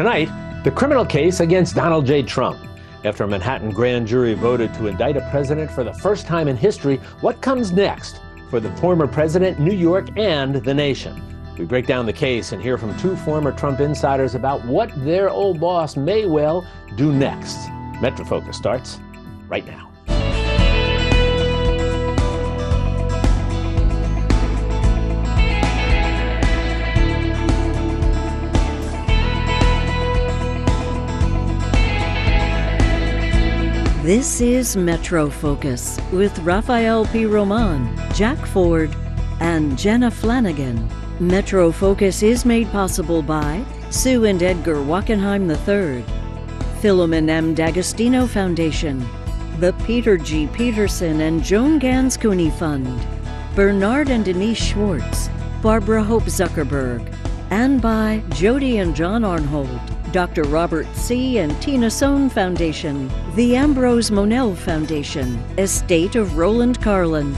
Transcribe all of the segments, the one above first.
Tonight, the criminal case against Donald J. Trump. After a Manhattan grand jury voted to indict a president for the first time in history, what comes next for the former president, New York, and the nation? We break down the case and hear from two former Trump insiders about what their old boss may well do next. Metrofocus starts right now. This is Metro Focus with Rafael P. Roman, Jack Ford, and Jenna Flanagan. Metro Focus is made possible by Sue and Edgar Wackenheim III, Philomen M. D'Agostino Foundation, the Peter G. Peterson and Joan Gans Cooney Fund, Bernard and Denise Schwartz, Barbara Hope Zuckerberg, and by Jody and John Arnhold. Dr. Robert C. and Tina Sohn Foundation, the Ambrose Monell Foundation, Estate of Roland Karlen.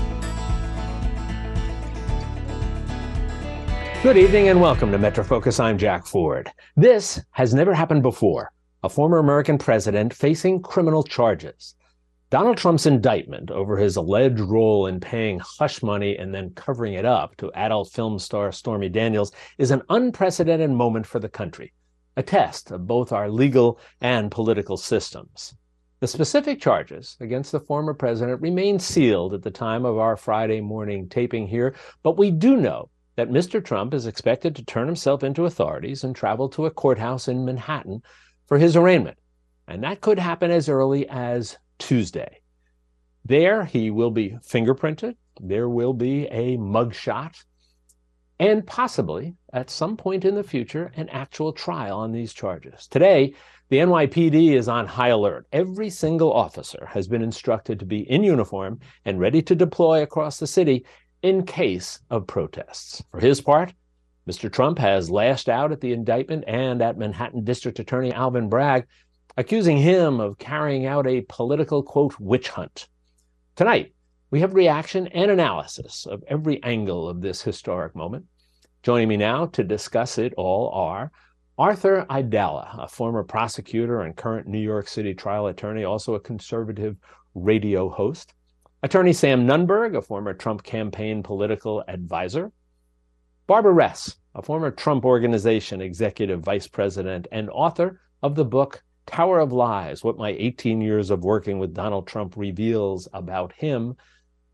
Good evening and welcome to Metro Focus. I'm Jack Ford. This has never happened before. A former American president facing criminal charges. Donald Trump's indictment over his alleged role in paying hush money and then covering it up to adult film star Stormy Daniels is an unprecedented moment for the country a test of both our legal and political systems. The specific charges against the former president remain sealed at the time of our Friday morning taping here, but we do know that Mr. Trump is expected to turn himself into authorities and travel to a courthouse in Manhattan for his arraignment. And that could happen as early as Tuesday. There, he will be fingerprinted. There will be a mugshot and possibly at some point in the future, an actual trial on these charges. Today, the NYPD is on high alert. Every single officer has been instructed to be in uniform and ready to deploy across the city in case of protests. For his part, Mr. Trump has lashed out at the indictment and at Manhattan District Attorney Alvin Bragg, accusing him of carrying out a political, quote, witch hunt. Tonight, we have reaction and analysis of every angle of this historic moment. Joining me now to discuss it all are Arthur Aidala, a former prosecutor and current New York City trial attorney, also a conservative radio host. Attorney Sam Nunberg, a former Trump campaign political advisor. Barbara Res, a former Trump Organization executive vice president and author of the book Tower of Lies What My 18 Years of Working with Donald Trump Reveals About Him.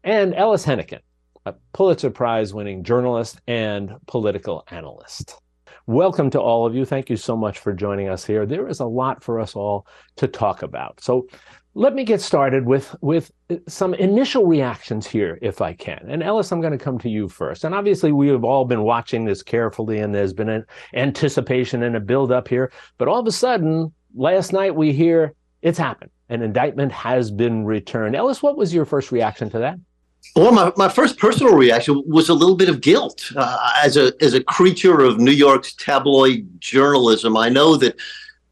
And Ellis Henican, a Pulitzer Prize winning journalist and political analyst. Welcome to all of you. Thank you so much for joining us here. There is a lot for us all to talk about. So let me get started with, with some initial reactions here, if I can. And Ellis, I'm going to come to you first. And obviously, we have all been watching this carefully, and there's been an anticipation and a build up here. But all of a sudden, last night we hear it's happened. An indictment has been returned. Ellis, what was your first reaction to that? Well, my, my first personal reaction was a little bit of guilt. Uh, as a as a creature of New York's tabloid journalism, I know that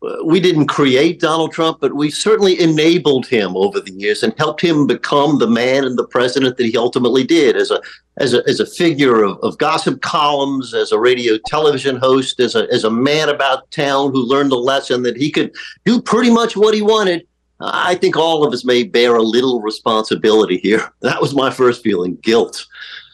uh, we didn't create Donald Trump, but we certainly enabled him over the years and helped him become the man and the president that he ultimately did as a as a as a figure of, of gossip columns, as a radio television host, as a as a man about town who learned the lesson that he could do pretty much what he wanted I think all of us may bear a little responsibility here. That was my first feeling guilt.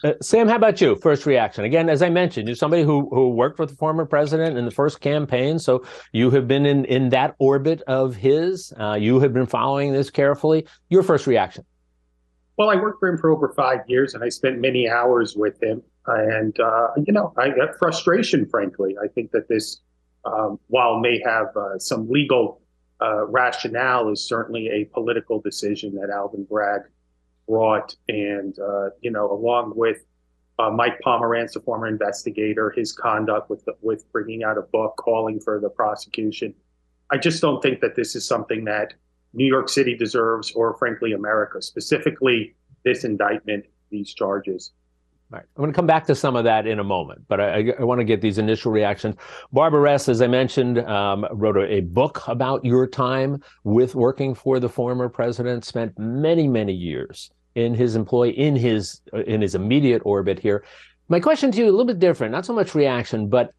Uh, Sam, how about you? First reaction. Again, as I mentioned, you're somebody who, who worked with the former president in the first campaign. So you have been in, in that orbit of his. Uh, you have been following this carefully. Your first reaction. Well, I worked for him for over five years and I spent many hours with him. And, uh, you know, I got frustration, frankly. I think that this, um, while may have uh, some legal uh, rationale is certainly a political decision that Alvin Bragg brought, and uh, you know, along with uh, Mike Pomerantz, a former investigator, his conduct with the, with bringing out a book calling for the prosecution. I just don't think that this is something that New York City deserves, or frankly, America, specifically this indictment, these charges. Right. I'm going to come back to some of that in a moment, but I, I want to get these initial reactions. Barbara Res, as I mentioned, um, wrote a, a, book about your time with working for the former president. Spent many, many years in his employ, in his in his immediate orbit here. My question to you a little bit different, not so much reaction, but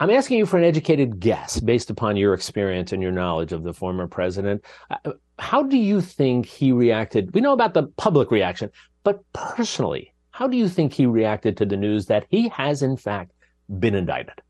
I'm asking you for an educated guess based upon your experience and your knowledge of the former president. Uh, how do you think he reacted? We know about the public reaction, but personally, how do you think he reacted to the news that he has, in fact, been indicted?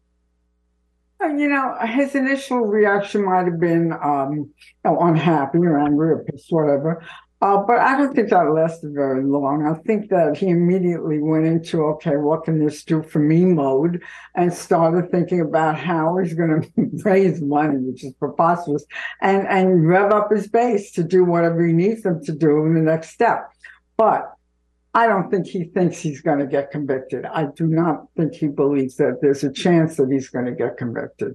You know, his initial reaction might have been um, you know, unhappy or angry or pissed, whatever. Uh, but I don't think that lasted very long. I think that he immediately went into, okay, what can this do for me mode and started thinking about how he's going to raise money, which is preposterous, and, and rev up his base to do whatever he needs them to do in the next step. But I don't think he thinks he's going to get convicted. I do not think he believes that there's a chance that he's going to get convicted.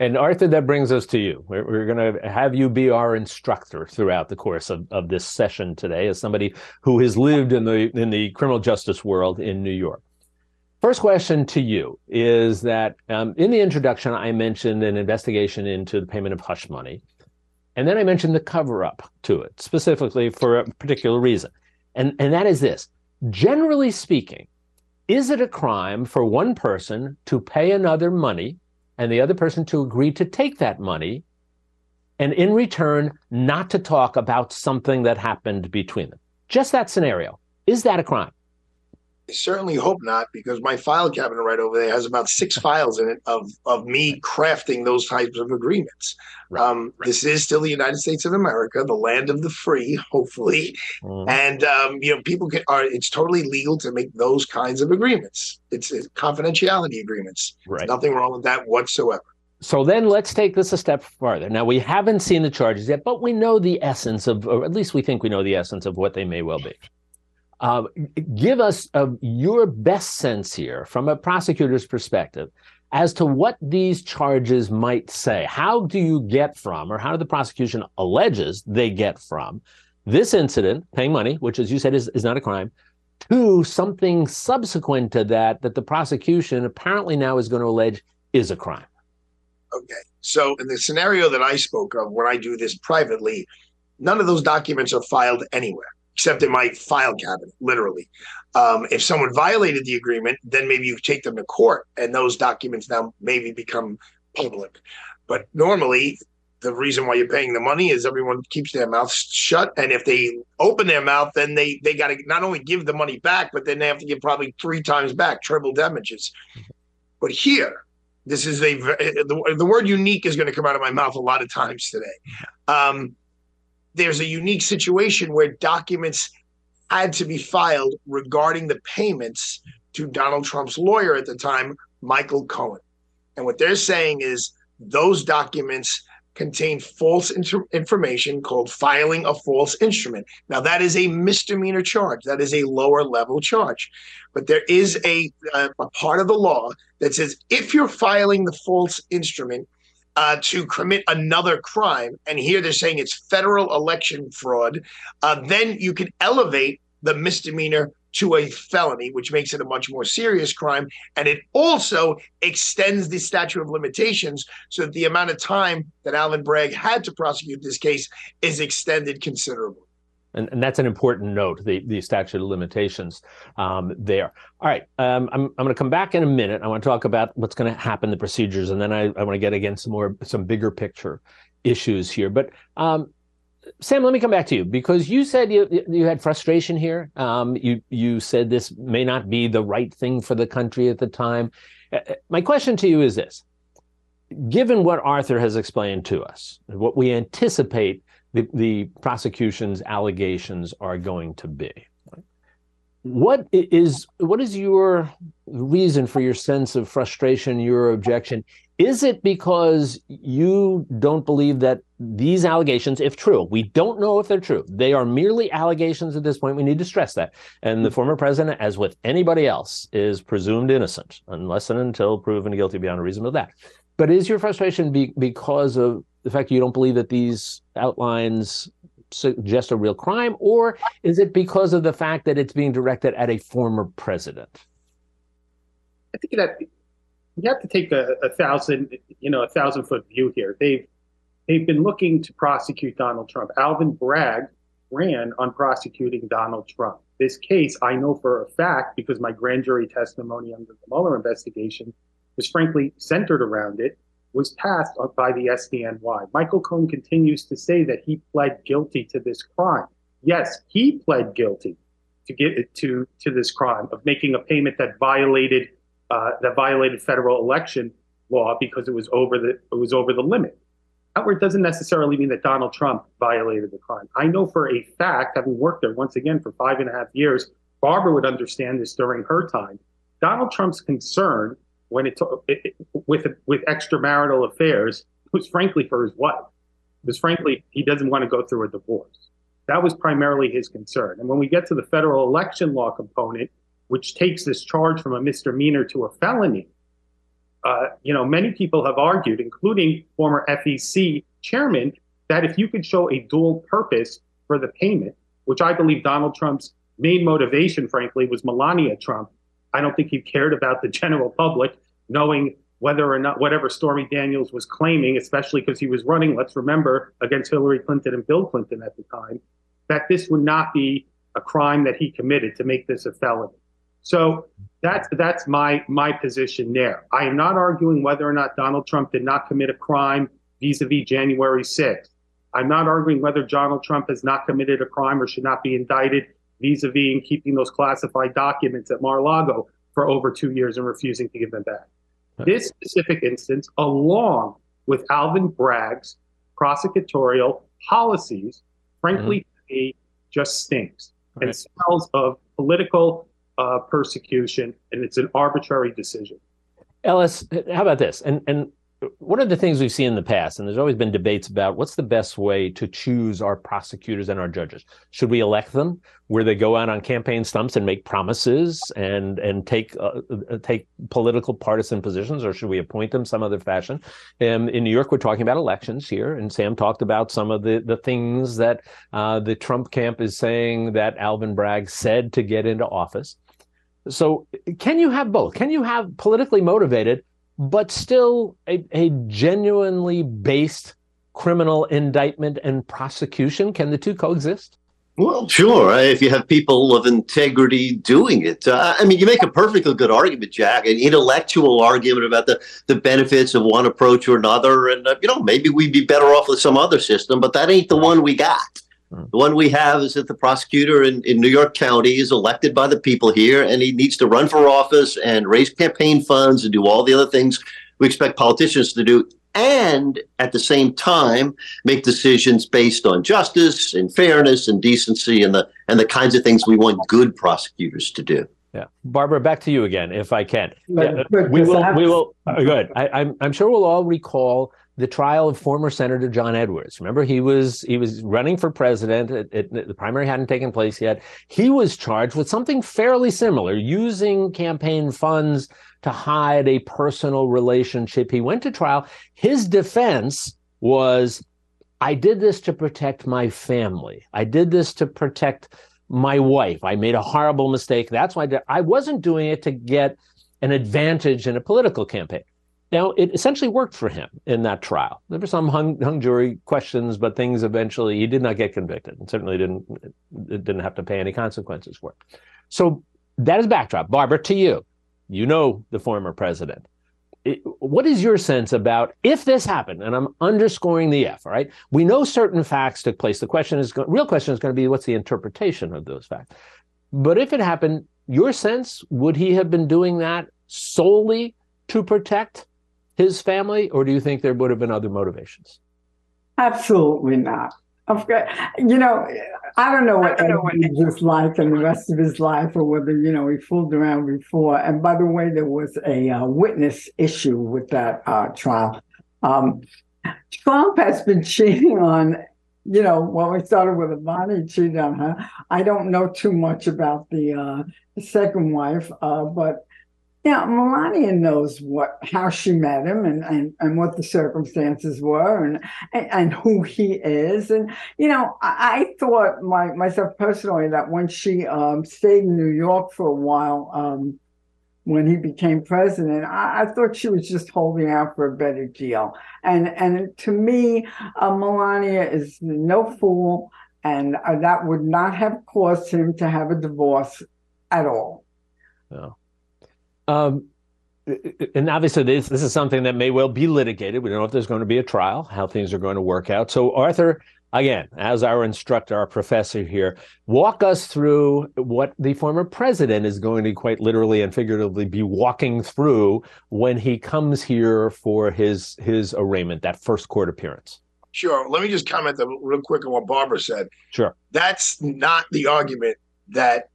And Arthur, that brings us to you. We're, we're going to have you be our instructor throughout the course of, of this session today, as somebody who has lived in the in the criminal justice world in New York. First question to you is that um, in the introduction, I mentioned an investigation into the payment of hush money. And then I mentioned the cover up to it, specifically for a particular reason. And, and that is this generally speaking, is it a crime for one person to pay another money and the other person to agree to take that money and in return not to talk about something that happened between them. Just that scenario. Is that a crime? I certainly hope not, because my file cabinet right over there has about six files in it of of me crafting those types of agreements. Right. Um, right. This is still the United States of America, the land of the free, hopefully, mm. and um, you know people can are. It's totally legal to make those kinds of agreements. It's, it's confidentiality agreements. Right. There's nothing wrong with that whatsoever. So then let's take this a step farther. Now we haven't seen the charges yet, but we know the essence of, or at least we think we know the essence of what they may well be. Uh, give us uh, your best sense here from a prosecutor's perspective as to what these charges might say. How do you get from, or how do the prosecution alleges they get from this incident, paying money, which, as you said, is, is not a crime, to something subsequent to that that the prosecution apparently now is going to allege is a crime? Okay. So, in the scenario that I spoke of, when I do this privately, none of those documents are filed anywhere except in my file cabinet, literally. Um, if someone violated the agreement, then maybe you take them to court, and those documents now maybe become public. But normally, the reason why you're paying the money is everyone keeps their mouths shut, and if they open their mouth, then they they got to not only give the money back, but then they have to give probably three times back, triple damages. But here, this is a the, the word unique is going to come out of my mouth a lot of times today. Um, there's a unique situation where documents had to be filed regarding the payments to Donald Trump's lawyer at the time, Michael Cohen. And what they're saying is those documents contain false inter- information called filing a false instrument. Now, that is a misdemeanor charge. That is a lower level charge. But there is a, a, a part of the law that says if you're filing the false instrument, uh, to commit another crime, and here they're saying it's federal election fraud, uh, then you can elevate the misdemeanor to a felony, which makes it a much more serious crime. And it also extends the statute of limitations so that the amount of time that Alvin Bragg had to prosecute this case is extended considerably. And, and that's an important note, the, the statute of limitations um, there. All right, um, I'm, I'm going to come back in a minute. I want to talk about what's going to happen, the procedures, and then I, I want to get again some more, some bigger picture issues here. But um, Sam, let me come back to you because you said you you had frustration here. Um, you you said this may not be the right thing for the country at the time. Uh, uh, my question to you is this: Given what Arthur has explained to us, what we anticipate the, the prosecution's allegations are going to be. What is what is your reason for your sense of frustration, your objection? Is it because you don't believe that these allegations, if true, we don't know if they're true, they are merely allegations at this point. We need to stress that. And the former president, as with anybody else, is presumed innocent unless and until proven guilty beyond a reasonable doubt. But is your frustration be, because of the fact you don't believe that these outlines suggest a real crime, or is it because of the fact that it's being directed at a former president? I think that you have to take a, a thousand, you know, a thousand foot view here. They've they've been looking to prosecute Donald Trump. Alvin Bragg ran on prosecuting Donald Trump. This case, I know for a fact because my grand jury testimony under the Mueller investigation was frankly centered around it, was passed by the SDNY. Michael Cohen continues to say that he pled guilty to this crime. Yes, he pled guilty to get to to this crime of making a payment that violated uh, that violated federal election law because it was over the it was over the limit. However, it doesn't necessarily mean that Donald Trump violated the crime. I know for a fact, having worked there once again for five and a half years, Barbara would understand this during her time. Donald Trump's concern when it, it with with extramarital affairs was frankly for his wife. It was frankly he doesn't want to go through a divorce. That was primarily his concern. And when we get to the federal election law component, which takes this charge from a misdemeanor to a felony, uh, you know, many people have argued, including former FEC chairman, that if you could show a dual purpose for the payment, which I believe Donald Trump's main motivation, frankly, was Melania Trump. I don't think he cared about the general public knowing whether or not whatever Stormy Daniels was claiming, especially because he was running, let's remember, against Hillary Clinton and Bill Clinton at the time, that this would not be a crime that he committed to make this a felony. So that's that's my my position there. I am not arguing whether or not Donald Trump did not commit a crime vis-a-vis January 6th. I'm not arguing whether Donald Trump has not committed a crime or should not be indicted vis-a-vis in keeping those classified documents at Mar-a-Lago for over two years and refusing to give them back. This specific instance, along with Alvin Bragg's prosecutorial policies, frankly, mm-hmm. me, just stinks right. and smells of political uh, persecution, and it's an arbitrary decision. Ellis, how about this? And and one of the things we've seen in the past, and there's always been debates about what's the best way to choose our prosecutors and our judges. Should we elect them, where they go out on campaign stumps and make promises and and take uh, uh take political partisan positions, or should we appoint them some other fashion? Um, in New York, we're talking about elections here, and Sam talked about some of the the things that uh, the Trump camp is saying that Alvin Bragg said to get into office. So, can you have both? Can you have politically motivated? But still a, a genuinely based criminal indictment and prosecution? Can the two coexist? Well, sure. If you have people of integrity doing it, uh, I mean, you make a perfectly good argument, Jack, an intellectual argument about the, the benefits of one approach or another. And, uh, you know, maybe we'd be better off with some other system, but that ain't the one we got. Hmm. The one we have is that the prosecutor in, in New York County is elected by the people here, and he needs to run for office and raise campaign funds and do all the other things we expect politicians to do, and at the same time make decisions based on justice and fairness and decency and the and the kinds of things we want good prosecutors to do. Yeah, Barbara, back to you again, if I can. Yeah, we will. We will. Uh, good. I, I'm. I'm sure we'll all recall the trial of former Senator John Edwards. Remember, he was he was running for president. It, it, the primary hadn't taken place yet. He was charged with something fairly similar, using campaign funds to hide a personal relationship. He went to trial. His defense was, "I did this to protect my family. I did this to protect my wife. I made a horrible mistake. That's why I. I wasn't doing it to get." An advantage in a political campaign. Now, it essentially worked for him in that trial. There were some hung, hung jury questions, but things eventually, he did not get convicted and certainly didn't, didn't have to pay any consequences for it. So that is backdrop. Barbara, to you, you know the former president. It, what is your sense about if this happened? And I'm underscoring the F, all right? We know certain facts took place. The question is, real question is going to be what's the interpretation of those facts? But if it happened, your sense, would he have been doing that solely to protect his family, or do you think there would have been other motivations? Absolutely not. Okay, you know, I don't know what Edward's life and the rest of his life, or whether you know he fooled around before. And by the way, there was a uh, witness issue with that uh, trial. Um, Trump has been cheating on, you know, well, we started with Ivana, cheated on her. I don't know too much about the, uh, the second wife, uh, but yeah, Melania knows what how she met him and, and, and what the circumstances were and, and, and who he is. And you know, I, I, thought my myself personally that when she um, stayed in New York for a while, um, when he became president, I, I, thought she was just holding out for a better deal. And and to me, uh, Melania is no fool, and uh, that would not have caused him to have a divorce at all. Yeah. Um, and obviously this this is something that may well be litigated. We don't know if there's going to be a trial, how things are going to work out. So Arthur, again, as our instructor, our professor here, walk us through what the former president is going to quite literally and figuratively be walking through when he comes here for his his arraignment, that first court appearance. Sure. Let me just comment real quick on what Barbara said. Sure. That's not the argument that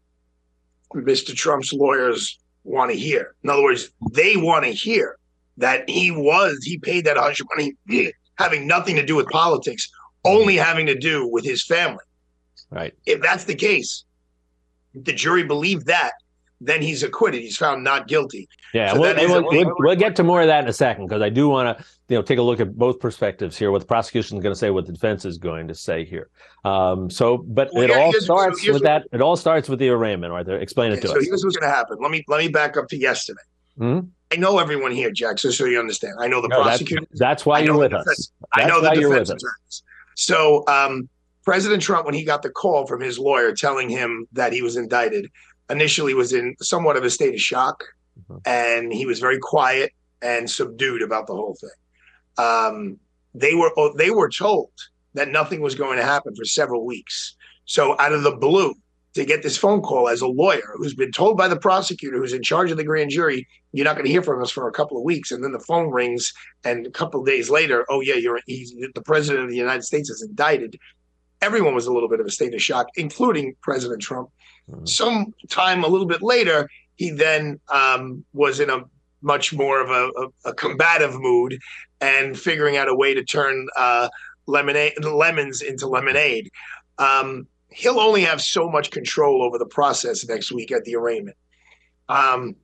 Mr. Trump's lawyers want to hear. In other words, they want to hear that he was, he paid that hush money having nothing to do with politics, only having to do with his family. Right. If that's the case, the jury believed that, then he's acquitted. He's found not guilty. Yeah, so we'll, we'll, we'll, we'll, get to more of that in a second because I do want to, you know, take a look at both perspectives here. What the prosecution is going to say, what the defense is going to say here. Um, so, but it all starts so with that. It all starts with the arraignment. Right there, explain okay, it to so us. So here's what's going to happen. Let me let me back up to yesterday. Mm-hmm. I know everyone here, Jack, so so you understand. I know the no, prosecutor. That's, that's why you're with defense, us. That's I know the defense attorneys. So, um, President Trump, when he got the call from his lawyer telling him that he was indicted, initially was in somewhat of a state of shock, mm-hmm. and he was very quiet and subdued about the whole thing. Um, they were oh, they were told that nothing was going to happen for several weeks. So out of the blue, to get this phone call as a lawyer who's been told by the prosecutor who's in charge of the grand jury, you're not going to hear from us for a couple of weeks, and then the phone rings, and a couple of days later, oh yeah, you're he's the president of the United States is indicted. Everyone was a little bit of a state of shock, including President Trump. Mm-hmm. Some time a little bit later, he then um, was in a much more of a, a, a, combative mood and figuring out a way to turn uh, lemonade lemons into lemonade. Um, he'll only have so much control over the process next week at the arraignment. Um,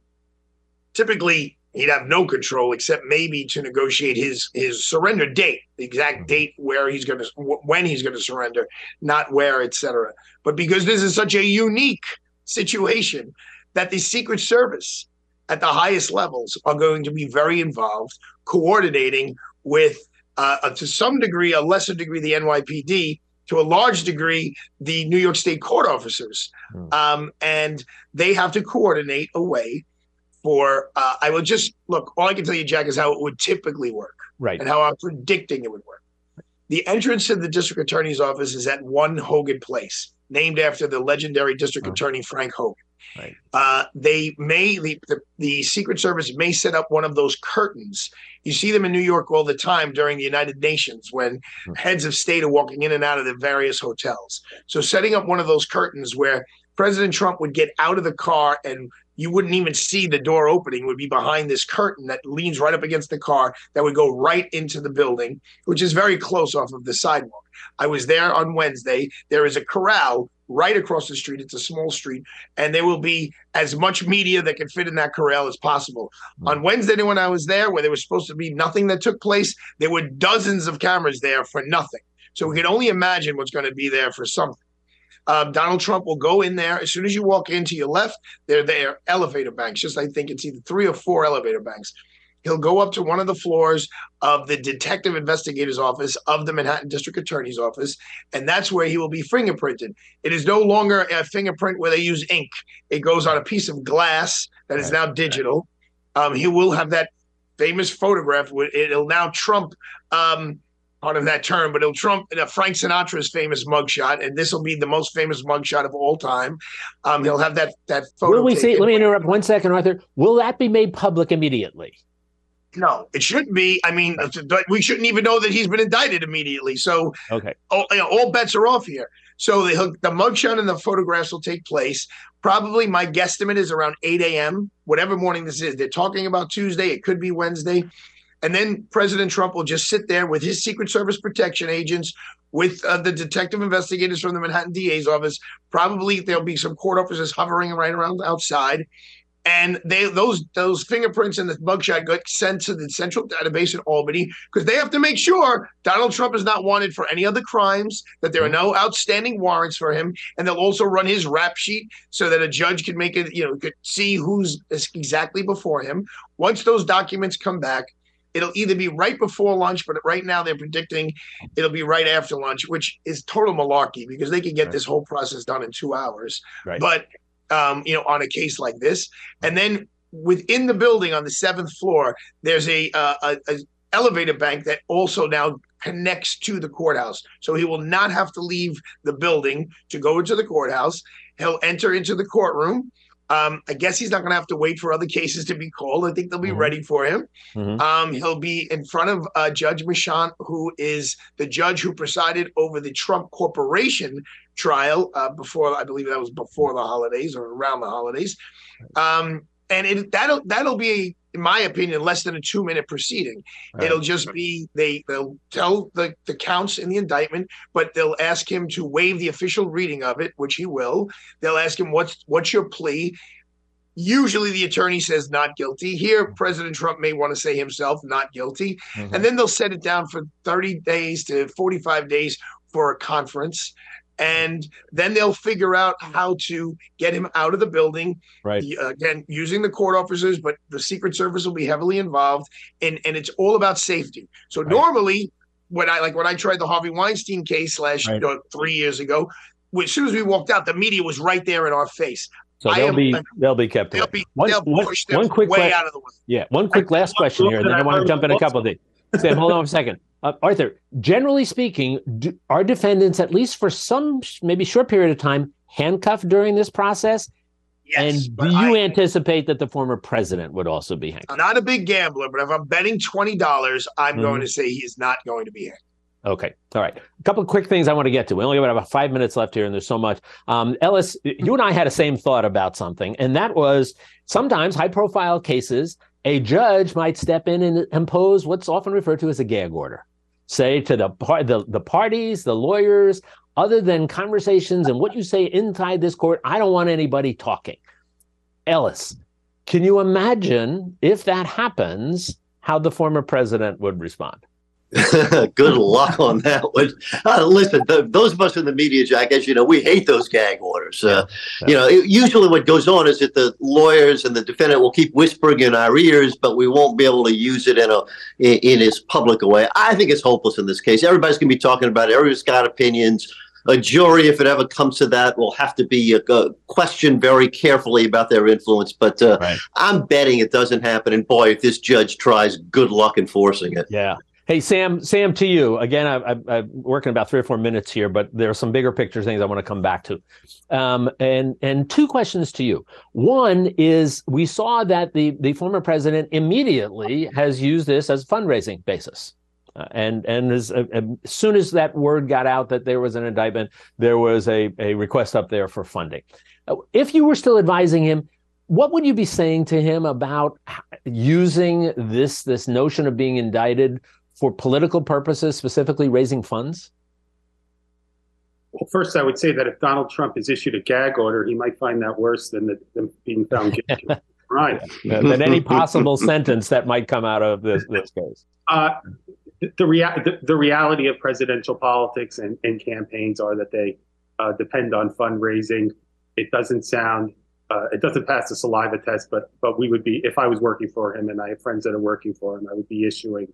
typically, he'd have no control except maybe to negotiate his his surrender date, the exact mm-hmm. date where he's going to when he's going to surrender, not where, etc. But because this is such a unique situation, that the Secret Service at the highest levels are going to be very involved, coordinating with uh, to some degree, a lesser degree, the NYPD. To a large degree, the New York State court officers, mm. um, and they have to coordinate a way for uh, I will just look. All I can tell you, Jack, is how it would typically work, right? And how I'm predicting it would work. The entrance to the district attorney's office is at One Hogan Place, named after the legendary district attorney Frank Hogan. Right. Uh, they may the, the, the Secret Service may set up one of those curtains. You see them in New York all the time during the United Nations when hmm. heads of state are walking in and out of the various hotels. So setting up one of those curtains where President Trump would get out of the car and you wouldn't even see the door opening would be behind this curtain that leans right up against the car that would go right into the building which is very close off of the sidewalk i was there on wednesday there is a corral right across the street it's a small street and there will be as much media that can fit in that corral as possible mm-hmm. on wednesday when i was there where there was supposed to be nothing that took place there were dozens of cameras there for nothing so we can only imagine what's going to be there for something um, Donald Trump will go in there as soon as you walk into your left. They're there elevator banks. Just I think it's either three or four elevator banks. He'll go up to one of the floors of the detective investigator's office of the Manhattan District Attorney's office, and that's where he will be fingerprinted. It is no longer a fingerprint where they use ink. It goes on a piece of glass that is now digital. Um, he will have that famous photograph. It'll now trump um, part of that term, but it'll trump uh, Frank Sinatra's famous mugshot, and this will be the most famous mugshot of all time. Um, he'll have that that photo. Will we see? Let me interrupt one second, Arthur. Will that be made public immediately? No, it shouldn't be. I mean, we shouldn't even know that he's been indicted immediately. So, okay, all, you know, all bets are off here. So the the mugshot and the photographs will take place. Probably, my guesstimate is around 8 a.m. Whatever morning this is. They're talking about Tuesday. It could be Wednesday. And then President Trump will just sit there with his Secret Service protection agents, with uh, the detective investigators from the Manhattan DA's office. Probably there'll be some court officers hovering right around outside. And they those those fingerprints and the mugshot got sent to the central database in Albany because they have to make sure Donald Trump is not wanted for any other crimes, that there are no outstanding warrants for him, and they'll also run his rap sheet so that a judge can make it, you know, could see who's exactly before him. Once those documents come back, It'll either be right before lunch, but right now they're predicting it'll be right after lunch, which is total malarkey because they can get right. this whole process done in two hours. Right. But um, you know, on a case like this, and then within the building on the seventh floor, there's a, uh, a, a elevator bank that also now connects to the courthouse. So he will not have to leave the building to go into the courthouse. He'll enter into the courtroom. Um, I guess he's not going to have to wait for other cases to be called. I think they'll be mm-hmm. ready for him. Mm-hmm. Um, he'll be in front of uh, Judge Merchan, who is the judge who presided over the Trump Corporation trial uh, before, I believe that was before the holidays or around the holidays. Um, and it, that'll that'll be in my opinion, less than a two minute proceeding. Right. It'll just be they they'll tell the, the counts in the indictment, but they'll ask him to waive the official reading of it, which he will. They'll ask him what's what's your plea. Usually the attorney says not guilty. Here, President Trump may want to say himself not guilty. Mm-hmm. And then they'll set it down for 30 days to 45 days for a conference and then they'll figure out how to get him out of the building. Right. Again, using the court officers, but the Secret Service will be heavily involved, and and it's all about safety. So right. normally, when I like when I tried the Harvey Weinstein case last right. uh, three years ago, as soon as we walked out, the media was right there in our face. So they'll am, be they'll be kept. They'll be one, they'll one, one quick way la- out of the way. Yeah, one quick I, last question here, and then I want to jump in a couple of things. Sam, hold on a second. Uh, Arthur, generally speaking, do, are defendants, at least for some maybe short period of time, handcuffed during this process? Yes, and do you I, anticipate that the former president would also be handcuffed? I'm not a big gambler, but if I'm betting twenty dollars, I'm mm-hmm. going to say he is not going to be handcuffed. Okay. All right. A couple of quick things I want to get to. We only have about five minutes left here, and there's so much. Um, Ellis, you and I had the same thought about something, and that was sometimes high profile cases, a judge might step in and impose what's often referred to as a gag order say to the, par- the, the parties, the lawyers, other than conversations and what you say inside this court, I don't want anybody talking. Ellis, can you imagine if that happens, how the former president would respond? Good luck on that one. Uh, listen, the, those of us in the media, Jack, as you know, we hate those gag orders. Uh, yeah. You know, it, usually what goes on is that the lawyers and the defendant will keep whispering in our ears, but we won't be able to use it in a in, in as public a way. I think it's hopeless in this case. Everybody's going to be talking about it. Everybody's got opinions. A jury, if it ever comes to that, will have to be uh, questioned very carefully about their influence. But uh, right. I'm betting it doesn't happen. And boy, if this judge tries, good luck enforcing it. Yeah. Hey Sam, Sam, to you again. I, I'm working about three or four minutes here, but there are some bigger picture things I want to come back to, um, and and two questions to you. One is we saw that the the former president immediately has used this as a fundraising basis, uh, and and as, uh, as soon as that word got out that there was an indictment, there was a a request up there for funding. Uh, if you were still advising him, what would you be saying to him about using this this notion of being indicted for political purposes, specifically raising funds? Well, first, I would say that if Donald Trump has issued a gag order, he might find that worse than, the, than being found guilty. right. than any possible sentence that might come out of this, this case. Uh, the, rea- the, the, reality of presidential politics and, and campaigns are that they uh, depend on fundraising. It doesn't sound, uh, it doesn't pass the saliva test, but but we would be, if I was working for him and I have friends that are working for him, I would be issuing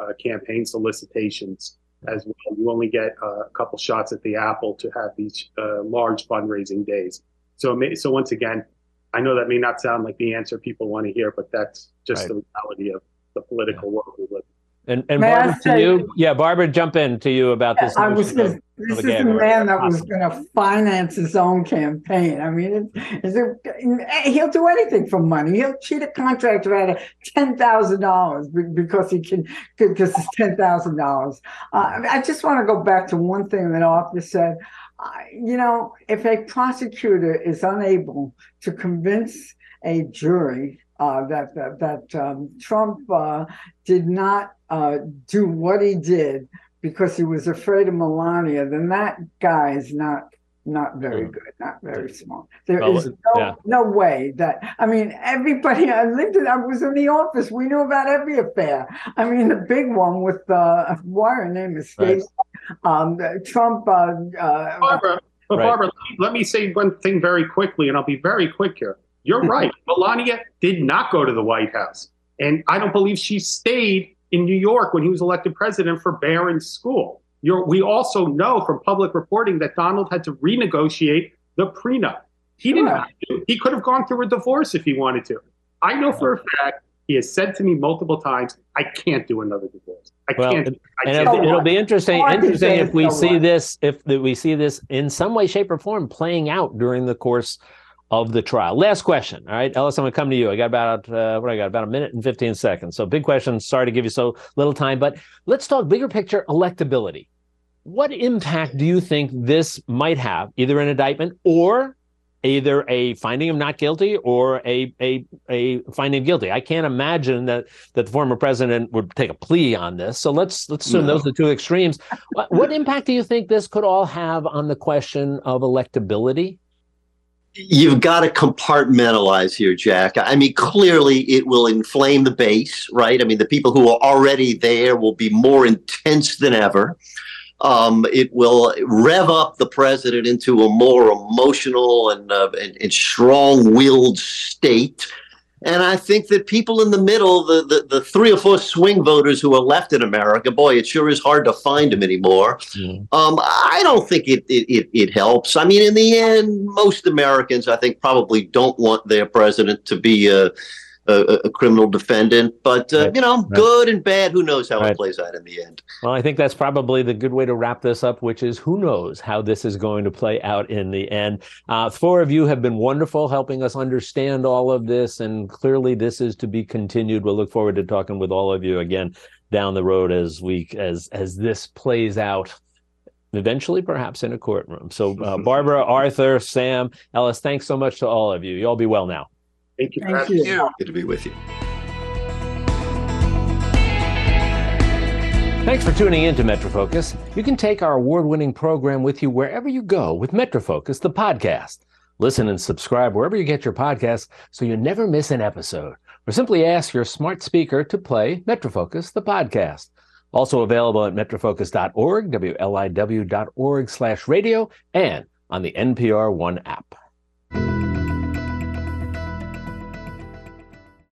uh, campaign solicitations as well. You only get uh, a couple shots at the apple to have these uh, large fundraising days. So, may, so once again, I know that may not sound like the answer people want to hear, but that's just right. the reality of the political world we live in. And, and Barbara, to you, yeah, Barbara, jump in to you about this. I was gonna, this is a man that was going to finance his own campaign. I mean, it's, it's he'll do anything for money. He'll cheat a contractor out of ten thousand dollars because he can, because it's ten thousand uh, dollars. I just want to go back to one thing that Arthur said. Uh, you know, if a prosecutor is unable to convince a jury uh, that that, that um, Trump uh, did not uh, do what he did because he was afraid of Melania, then that guy is not not very hmm. good, not very smart. There well, is no, yeah. no way that I mean everybody I lived in I was in the office. We knew about every affair. I mean the big one with uh why her name escapes right. um Trump uh, uh Barbara, but right. Barbara, let me say one thing very quickly, and I'll be very quick here. You're right. Melania did not go to the White House. And I don't believe she stayed in New York when he was elected president for Barron's School. You're, we also know from public reporting that Donald had to renegotiate the prenup. He didn't. have to. He could have gone through a divorce if he wanted to. I know for a fact he has said to me multiple times, "I can't do another divorce. I Well, can't." and I and can't it'll, do it'll it." be interesting All I can interesting if we see what? this if that we see this in some way shape or form playing out during the course of the trial last question all right ellis i'm going to come to you i got about uh, what i got about a minute and 15 seconds so big question sorry to give you so little time but let's talk bigger picture electability what impact do you think this might have either an indictment or either a finding of not guilty or a a a finding of guilty. I can't imagine that that the former president would take a plea on this. So let's let's assume No. those are the two extremes. What, what impact do you think this could all have on the question of electability? You've got to compartmentalize here, Jack. I mean, clearly it will inflame the base, right? I mean, the people who are already there will be more intense than ever. Um, it will rev up the president into a more emotional and, uh, and, and strong-willed state. And I think that people in the middle, the, the, the three or four swing voters who are left in America, boy, it sure is hard to find them anymore. Um, I don't think it, it, it, it helps. I mean, in the end, most Americans, I think, probably don't want their president to be a, a, a criminal defendant. But, uh, Right. you know, Right. good and bad, who knows how Right. it plays out in the end. Well, I think that's probably the good way to wrap this up, which is who knows how this is going to play out in the end. Uh, four of you have been wonderful helping us understand all of this, and clearly this is to be continued. We'll look forward to talking with all of you again down the road as we as as this plays out. Eventually, perhaps in a courtroom. So, uh, Barbara, Arthur, Sam, Ellis, thanks so much to all of you. You all be well now. Thank you. for Thank having you. me. You. Good to be with you. Thanks for tuning in to MetroFocus. You can take our award winning program with you wherever you go with MetroFocus, the podcast. Listen and subscribe wherever you get your podcasts so you never miss an episode. Or simply ask your smart speaker to play MetroFocus, the podcast. Also available at metrofocus.org, WLIW.org slash radio, and on the NPR One app.